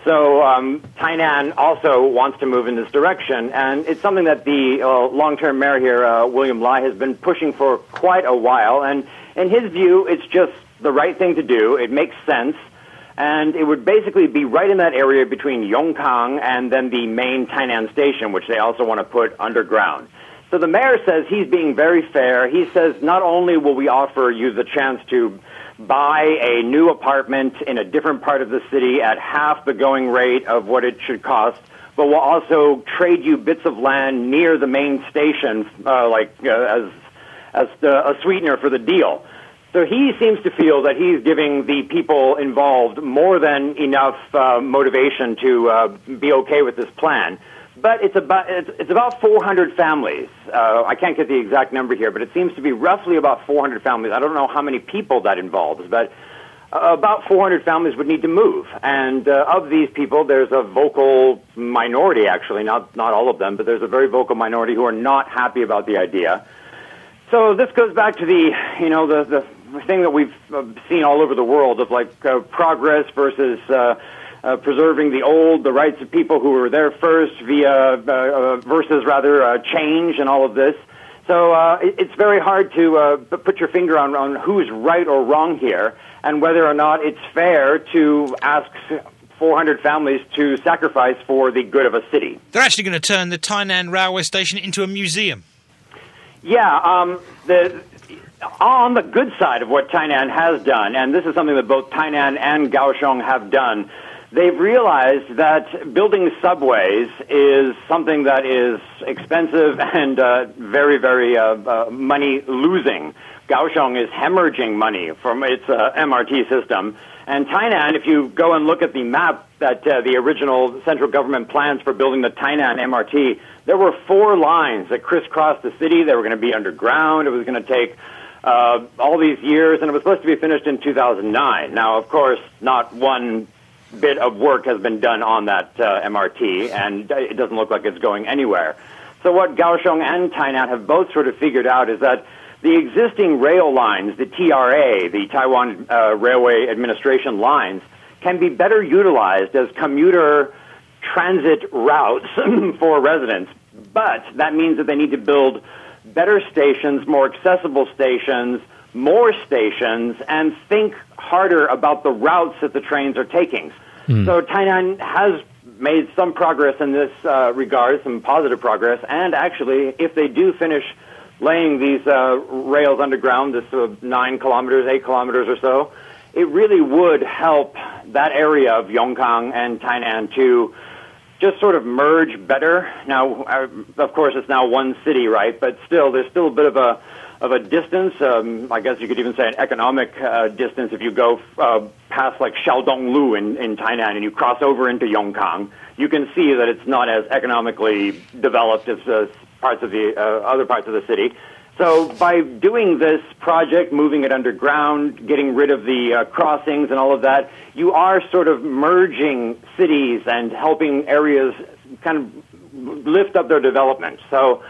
So um, Tainan also wants to move in this direction, and it's something that the uh, long-term mayor here, uh, William Lai, has been pushing for quite a while. And in his view, it's just the right thing to do. It makes sense, and it would basically be right in that area between Yongkang and then the main Tainan station, which they also want to put underground. So the mayor says he's being very fair. He says not only will we offer you the chance to buy a new apartment in a different part of the city at half the going rate of what it should cost, but will also trade you bits of land near the main station, uh, like uh, as as the, a sweetener for the deal. So he seems to feel that he's giving the people involved more than enough uh, motivation to uh, be okay with this plan but it's about it's, it's about 400 families. Uh, I can't get the exact number here, but it seems to be roughly about 400 families. I don't know how many people that involves, but uh, about 400 families would need to move. And uh, of these people, there's a vocal minority, actually, not not all of them, but there's a very vocal minority who are not happy about the idea. So this goes back to the you know the the thing that we've uh, seen all over the world of like uh, progress versus uh, uh, preserving the old, the rights of people who were there first, via uh, uh, versus rather uh, change and all of this. So uh, it, it's very hard to uh, put your finger on, on who's right or wrong here, and whether or not it's fair to ask 400 families to sacrifice for the good of a city. They're actually going to turn the Tainan railway station into a museum. Yeah, um, the on the good side of what Tainan has done, and this is something that both Tainan and Kaohsiung have done, they've realized that building subways is something that is expensive (laughs) and uh, very, very uh, uh, money losing. Kaohsiung is hemorrhaging money from its uh, MRT system. And Tainan, if you go and look at the map that uh, the original central government plans for building the Tainan MRT, there were four lines that crisscrossed the city. They were going to be underground. It was going to take uh, all these years, and it was supposed to be finished in 2009. Now, of course, not one bit of work has been done on that uh, MRT, and it doesn't look like it's going anywhere. So what Kaohsiung and Tainan have both sort of figured out is that the existing rail lines, the TRA, the Taiwan uh, Railway Administration lines, can be better utilized as commuter transit routes (laughs) for residents. But that means that they need to build better stations, more accessible stations, more stations, and think harder about the routes that the trains are taking. Mm. So Tainan has made some progress in this uh, regard, some positive progress. And actually, if they do finish laying these uh, rails underground, this uh, nine kilometers, eight kilometers or so, it really would help that area of Yongkang and Tainan to just sort of merge better. Now, uh, of course, it's now one city, right? But still, there's still a bit of a of a distance. Um, I guess you could even say an economic uh, distance if you go uh, past like Xiaodonglu in, in Tainan and you cross over into Yongkang. You can see that it's not as economically developed as uh, parts of the uh, other parts of the city. So by doing this project, moving it underground, getting rid of the uh, crossings and all of that, you are sort of merging cities and helping areas kind of lift up their development. So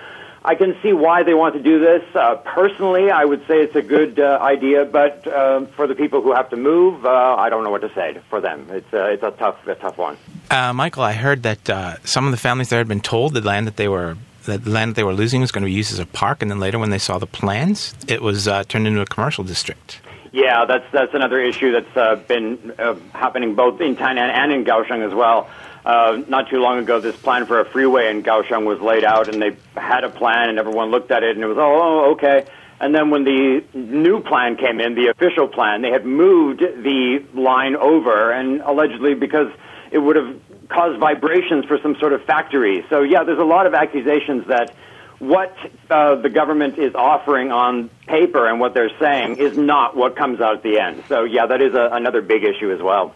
I can see why they want to do this. Uh, personally, I would say it's a good uh, idea, but uh, for the people who have to move, uh, I don't know what to say for them. It's uh, it's a tough a tough one. Uh, Michael, I heard that uh, some of the families there had been told the land that they were that the land that they were losing was going to be used as a park, and then later, when they saw the plans, it was uh, turned into a commercial district. Yeah, that's that's another issue that's uh, been uh, happening both in Tainan and in Kaohsiung as well. Uh, not too long ago, this plan for a freeway in Kaohsiung was laid out, and they had a plan, and everyone looked at it, and it was oh, okay. And then when the new plan came in, the official plan, they had moved the line over, and allegedly because it would have caused vibrations for some sort of factory. So yeah, there's a lot of accusations that what uh, the government is offering on paper and what they're saying is not what comes out at the end. So yeah, that is a, another big issue as well.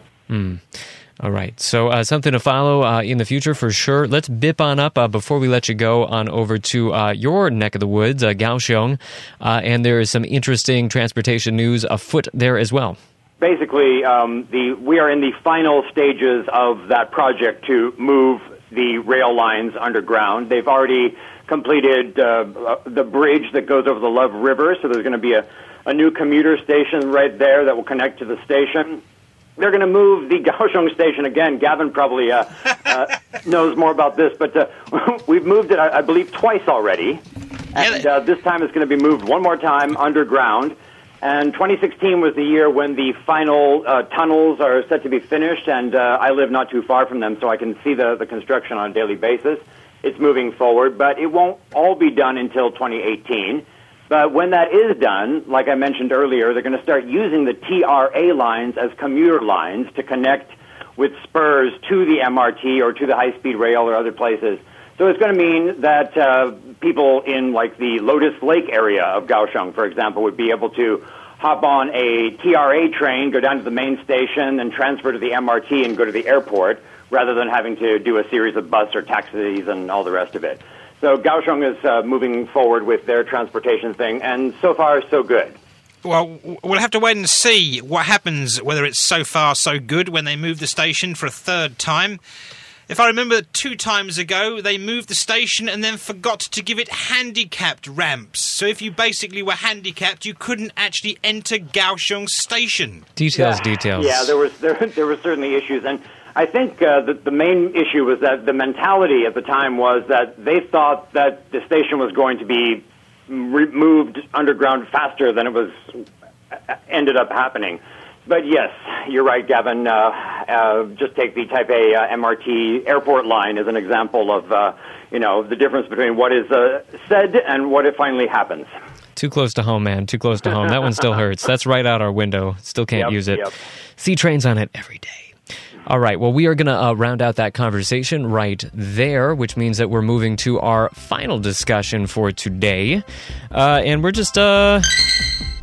All right. So uh, something to follow uh, in the future for sure. Let's bip on up uh, before we let you go on over to uh, your neck of the woods, uh, Kaohsiung, uh, and there is some interesting transportation news afoot there as well. basically, um, the we are in the final stages of that project to move the rail lines underground. They've already completed the bridge that goes over the Love River, so there's going to be a, a new commuter station right there that will connect to the station. They're going to move the Kaohsiung station again. Gavin probably uh, uh, (laughs) knows more about this, but uh, (laughs) we've moved it, I, I believe, twice already. And uh, this time it's going to be moved one more time underground. And 2016 was the year when the final uh, tunnels are set to be finished, and uh, I live not too far from them, so I can see the, the construction on a daily basis. It's moving forward, but it won't all be done until 2018. But when that is done, like I mentioned earlier, they're going to start using the TRA lines as commuter lines to connect with spurs to the MRT or to the high speed rail or other places. So it's going to mean that uh, people in like the Lotus Lake area of Kaohsiung, for example, would be able to hop on a TRA train, go down to the main station, and transfer to the MRT and go to the airport, rather than having to do a series of bus or taxis and all the rest of it. So Kaohsiung is uh, moving forward with their transportation thing, and so far so good. Well, we'll have to wait and see what happens, whether it's so far so good when they move the station for a third time. If I remember, two times ago, they moved the station and then forgot to give it handicapped ramps. So if you basically were handicapped, you couldn't actually enter Kaohsiung station. Details, details. Yeah, there was there, there were certainly issues, and I think uh, the, the main issue was that the mentality at the time was that they thought that the station was going to be re- moved underground faster than it was uh, ended up happening. But yes, you're right, Gavin. Uh, uh, just take the Taipei uh, MRT airport line as an example of uh, you know the difference between what is uh, said and what it finally happens. Too close to home, man. Too close to home. That one still hurts. That's right out our window. Still can't Yep, use it. yep. See trains on it every day. All right. Well, we are going to uh, round out that conversation right there, which means that we're moving to our final discussion for today. Uh, and we're just, uh,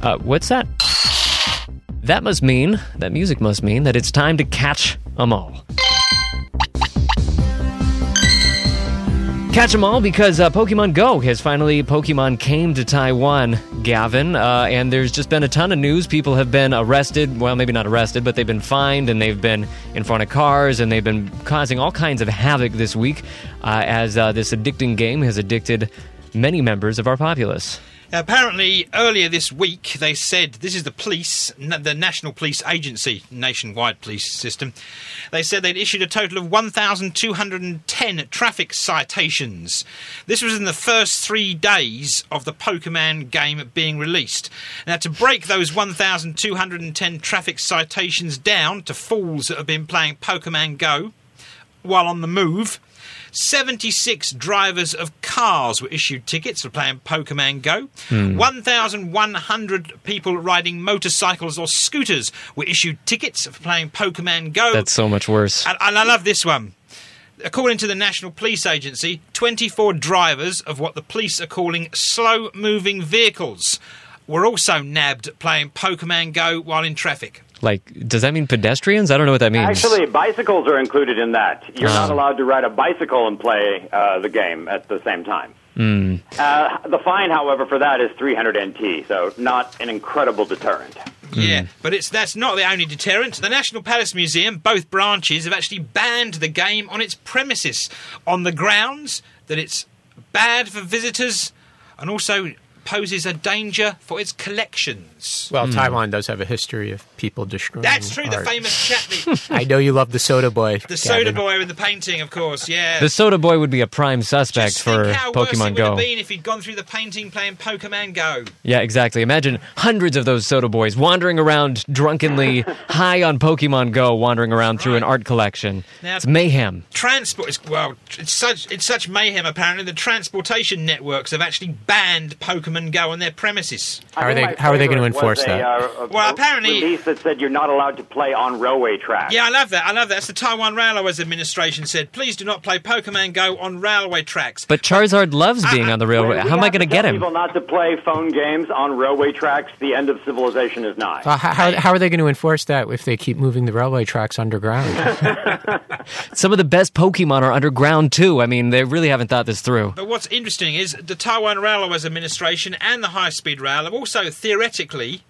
uh, what's that? That must mean, that music must mean that it's time to catch 'em all. Catch 'em all because uh, Pokemon Go has finally Pokemon came to Taiwan, Gavin, uh, and there's just been a ton of news. People have been arrested. Well, maybe not arrested, but they've been fined and they've been in front of cars and they've been causing all kinds of havoc this week uh, as uh, this addicting game has addicted many members of our populace. Apparently, earlier this week, they said this is the police, the National Police Agency, nationwide police system. They said they'd issued a total of 1,210 traffic citations. This was in the first three days of the Pokemon game being released. Now, to break those 1,210 traffic citations down to fools that have been playing Pokemon Go, while on the move. 76 drivers of cars were issued tickets for playing Pokemon Go. Hmm. 1,100 people riding motorcycles or scooters were issued tickets for playing Pokemon Go. That's so much worse. And, and I love this one. According to the National Police Agency, 24 drivers of what the police are calling slow moving vehicles were also nabbed playing Pokemon Go while in traffic. Like, does that mean pedestrians? I don't know what that means. Actually, bicycles are included in that. You're not Oh. allowed to ride a bicycle and play uh, the game at the same time. Hmm. Uh, the fine, however, for that is 300 NT, so not an incredible deterrent. Yeah, but it's that's not the only deterrent. The National Palace Museum, both branches, have actually banned the game on its premises on the grounds that it's bad for visitors and also poses a danger for its collections. Well, hmm. Taiwan does have a history of people destroying. That's true. The famous chap, (laughs) I know you love the soda boy. the soda boy with the painting, of course. Yeah. The soda boy would be a prime suspect Just for think how worse it Pokemon would have been if he'd gone through the painting playing Pokemon Go. Yeah, exactly. Imagine hundreds of those soda boys wandering around drunkenly (laughs) high on Pokemon Go, wandering around through an art collection. Now- it's mayhem. Transport is well, it's such it's such mayhem. Apparently, the transportation networks have actually banned Pokemon Go on their premises. How are they- how are they gonna enforce was a, that? uh, a- Well, a apparently- release that said you're not allowed to play on railway tracks. Yeah, I love that. I love that. That's the Taiwan Railways Administration said, please do not play Pokemon Go on railway tracks. But Charizard loves being on the railway. We How am I going to to get him? People not to play phone games on railway tracks. The end of civilization is nigh. Uh, how, how, how are they going to enforce that if they keep moving the railway tracks underground? (laughs) Some of the best Pokemon are underground too. I mean, they really haven't thought this through. But what's interesting is the Taiwan Railways Administration and the High Speed Rail have also theoretically,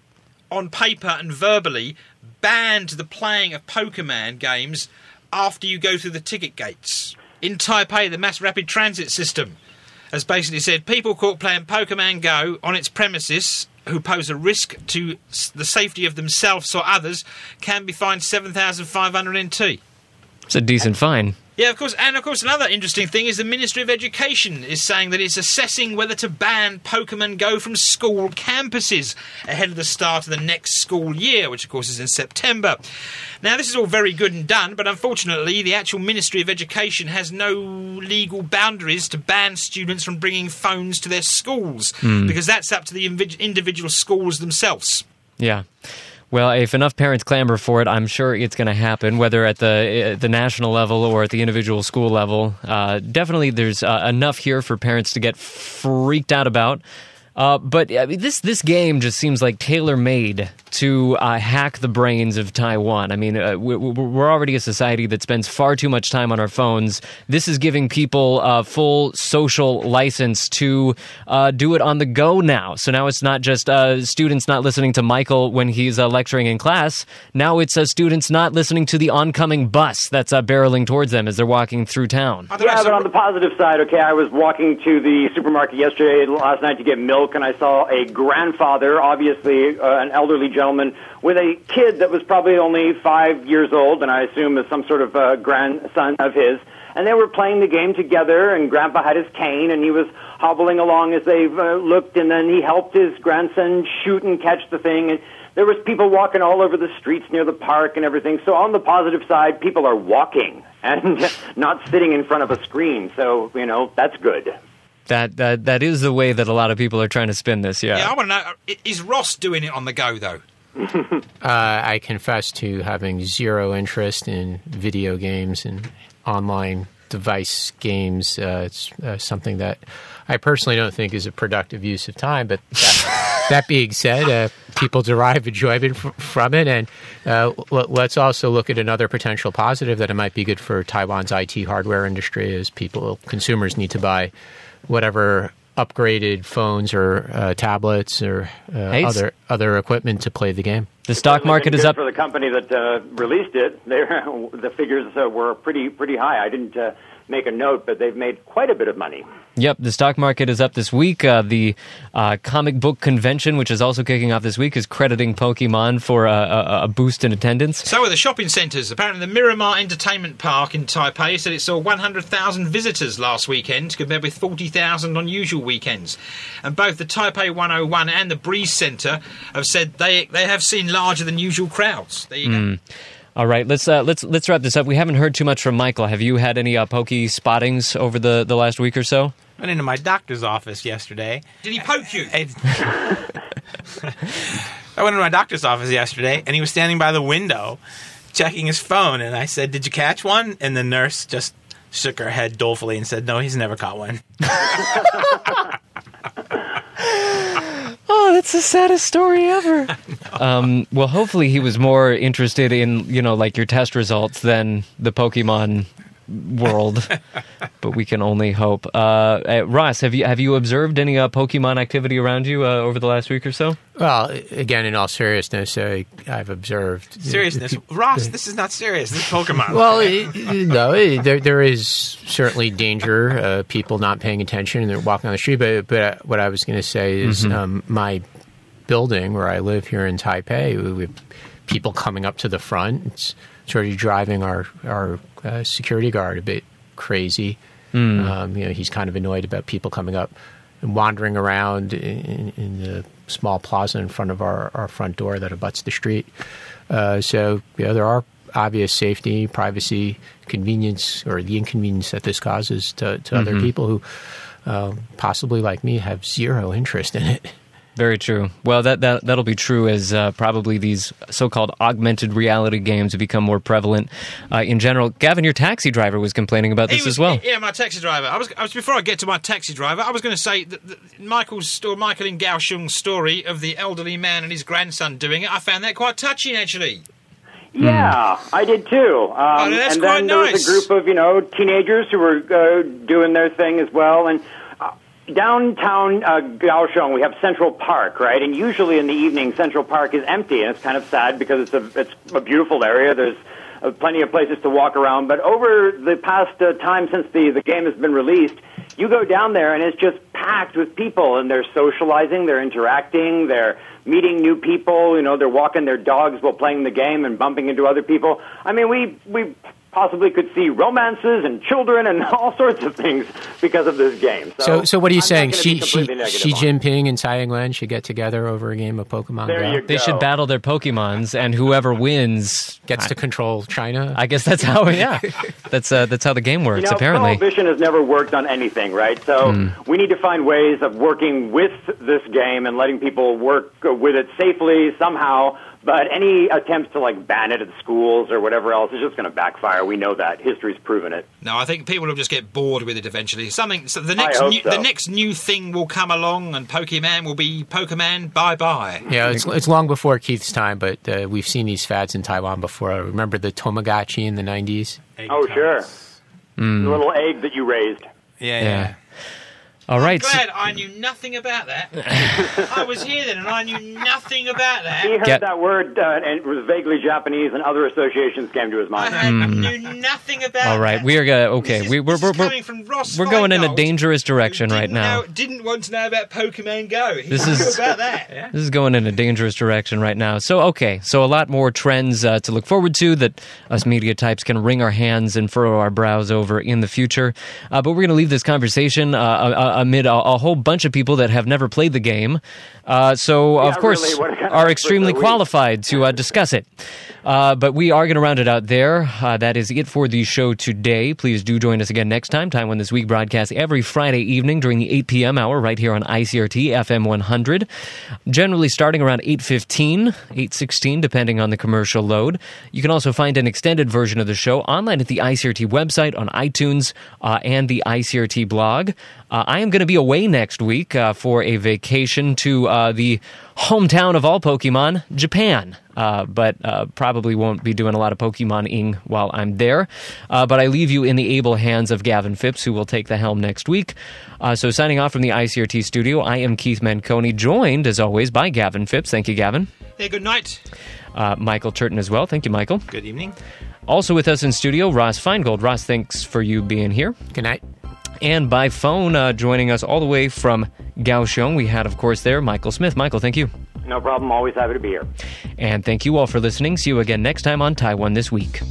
on paper and verbally, banned the playing of Pokemon games after you go through the ticket gates. In Taipei, the mass rapid transit system has basically said people caught playing Pokemon Go on its premises who pose a risk to the safety of themselves or others can be fined 7,500 NT. It's a decent fine. Yeah, of course. And of course, another interesting thing is the Ministry of Education is saying that it's assessing whether to ban Pokemon Go from school campuses ahead of the start of the next school year, which of course is in September. Now, this is all very good and done, but unfortunately, the actual Ministry of Education has no legal boundaries to ban students from bringing phones to their schools hmm. because that's up to the individual schools themselves. Yeah. Well, if enough parents clamor for it, I'm sure it's going to happen, whether at the uh, the national level or at the individual school level. Uh, definitely, there's uh, enough here for parents to get freaked out about. Uh, but I mean, this this game just seems like tailor made to uh, hack the brains of Taiwan. I mean, uh, we- we're already a society that spends far too much time on our phones. This is giving people uh, full social license to uh, do it on the go now. So now it's not just uh, students not listening to Michael when he's uh, lecturing in class. Now it's students not listening to the oncoming bus that's barreling towards them as they're walking through town. Yeah, but on the positive side, okay, I was walking to the supermarket yesterday, last night to get milk, and I saw a grandfather, obviously uh, an elderly gentleman, with a kid that was probably only five years old, and I assume is some sort of uh, grandson of his. And they were playing the game together, and Grandpa had his cane, and he was hobbling along as they uh, looked, and then he helped his grandson shoot and catch the thing. And there was people walking all over the streets near the park and everything. So on the positive side, people are walking and (laughs) not sitting in front of a screen. So you know that's good. That that that is the way that a lot of people are trying to spin this. Yeah. yeah, I want to know is Ross doing it on the go, though? (laughs) Uh, I confess to having zero interest in video games and online device games. Uh, it's uh, something that I personally don't think is a productive use of time. But that, (laughs) that being said, uh, people derive enjoyment f- from it. And uh, l- let's also look at another potential positive that it might be good for Taiwan's IT hardware industry is people, consumers need to buy whatever upgraded phones or uh, tablets or uh, Hey, other other equipment to play the game. The stock market is up. for the company that uh, released it. They (laughs) the figures uh, were pretty pretty high. I didn't uh, make a note, but they've made quite a bit of money. Yep, the stock market is up this week. Uh, the uh, comic book convention, which is also kicking off this week, is crediting Pokemon for a, a, a boost in attendance. So are the shopping centres. Apparently, the Miramar Entertainment Park in Taipei said it saw 100,000 visitors last weekend, compared with 40,000 on usual weekends. And both the Taipei 101 and the Breeze Centre have said they they have seen larger than usual crowds. There you go. All right, let's uh, let's let's wrap this up. We haven't heard too much from Michael. Have you had any uh, pokey spottings over the, the last week or so? I went into my doctor's office yesterday. Did he poke you? I I went into my doctor's office yesterday, and he was standing by the window, checking his phone. And I said, "Did you catch one?" And the nurse just shook her head dolefully and said, "No, he's never caught one." (laughs) That's the saddest story ever. (laughs) um, well, hopefully he was more interested in you know like your test results than the Pokemon world, (laughs) but we can only hope. Uh, uh, Ross, have you have you observed any uh, Pokemon activity around you uh, over the last week or so? Well, again, in all seriousness, I, I've observed (laughs) Seriousness, Ross, this is not serious. This is Pokemon. Well, it- it- no, there there is certainly danger. Uh, people not paying attention and they're walking on the street. But but what I was going to say is um, my building where I live here in Taipei, we we have people coming up to the front. It's sort of driving our our uh, security guard a bit crazy. Um, you know, he's kind of annoyed about people coming up and wandering around in, in the small plaza in front of our, our front door that abuts the street. Uh, so, yeah, there are obvious safety, privacy, convenience, or the inconvenience that this causes to, to other people who, uh, possibly like me, have zero interest in it. Very true. Well, that, that that'll be true as uh, probably these so-called augmented reality games become more prevalent uh, in general. Gavin, your taxi driver was complaining about this was- as well. Yeah, my taxi driver. I was, I was before I get to my taxi driver. I was going to say that, that Michael's story, Michael in Kaohsiung's story of the elderly man and his grandson doing it. I found that quite touching, actually. Yeah, I did too. Um, Oh, that's and quite then there was a group of you know teenagers who were uh, doing their thing as well. And downtown uh, Kaohsiung, we have Central Park, right? And usually in the evening, Central Park is empty, and it's kind of sad because it's a it's a beautiful area. There's uh, plenty of places to walk around. But over the past uh, time since the the game has been released, you go down there and it's just packed with people, and they're socializing, they're interacting, they're meeting new people. You know, they're walking their dogs while playing the game and bumping into other people. I mean, we we possibly could see romances and children and (laughs) all sorts of things because of this game. So, So, so what are you I'm saying? gonna Xi, be Xi, completely negative Xi on it. Jinping and Tsai Ing-wen should get together over a game of Pokemon There Go. you They go. should battle their Pokemons, and whoever wins Gets to control China. I guess that's how. Yeah, (laughs) that's uh, that's how the game works. You know, apparently, prohibition has never worked on anything, right? So we need to find ways of working with this game and letting people work with it safely somehow. But any attempts to like ban it at schools or whatever else is just going to backfire. We know that history's proven it. No, I think people will just get bored with it eventually. Something. So the next hope new, so. the next new thing will come along, and Pokemon will be Pokemon. Bye bye. Yeah, it's, it's long before Keith's time, but uh, we've seen these fads in Taiwan before. I Remember the Tamagotchi in the 90s? Oh, sure. The little egg that you raised. Yeah, Yeah. yeah. All right. so- Glad I knew nothing about that. (laughs) I was here then, and I knew nothing about that. He heard Get- that word uh, and it was vaguely Japanese, and other associations came to his I mind. had, knew nothing about. All right, that. we are gonna. This Okay, is- we, we're this we're is we're, coming from Ross we're going in a dangerous direction right now. know- didn't want to know about Pokemon Go. He This knew is- about that. (laughs) This is going in a dangerous direction right now. So, okay, so a lot more trends uh, to look forward to that us media types can wring our hands and furrow our brows over in the future. Uh, but we're going to leave this conversation uh, uh, amid a, a whole bunch of people that have never played the game. Uh, so, of course, really, what kind of are extremely qualified to uh, discuss it. Uh, but we are going to round it out there. Uh, that is it for the show today. Please do join us again next time. Taiwan This Week broadcast every Friday evening during the 8 p.m. hour right here on ICRT FM 100. Generally starting around 8.15, 8.16, depending on the commercial load. You can also find an extended version of the show online at the ICRT website, on iTunes, uh, and the ICRT blog. Uh, I am going to be away next week uh, for a vacation to uh, the hometown of all Pokemon, Japan. Uh, but uh, probably won't be doing a lot of Pokemon-ing while I'm there. Uh, but I leave you in the able hands of Gavin Phipps, who will take the helm next week. Uh, so signing off from the ICRT studio, I am Keith Manconi, joined, as always, by Gavin Phipps. Thank you, Gavin. Hey, good night. Uh, Michael Turton as well. Thank you, Michael. Good evening. Also with us in studio, Ross Feingold. Ross, thanks for you being here. Good night. And by phone, uh, joining us all the way from Kaohsiung, we had, of course, there Michael Smith. Michael, thank you. No problem. Always happy to be here. And thank you all for listening. See you again next time on Taiwan This Week.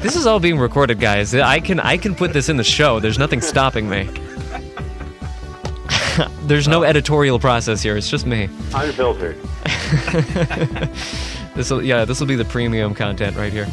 This is all being recorded, guys. I can I can put this in the show. There's nothing stopping me. (laughs) There's no oh. editorial process here. It's just me. I'm unfiltered. (laughs) This will yeah. This will be the premium content right here.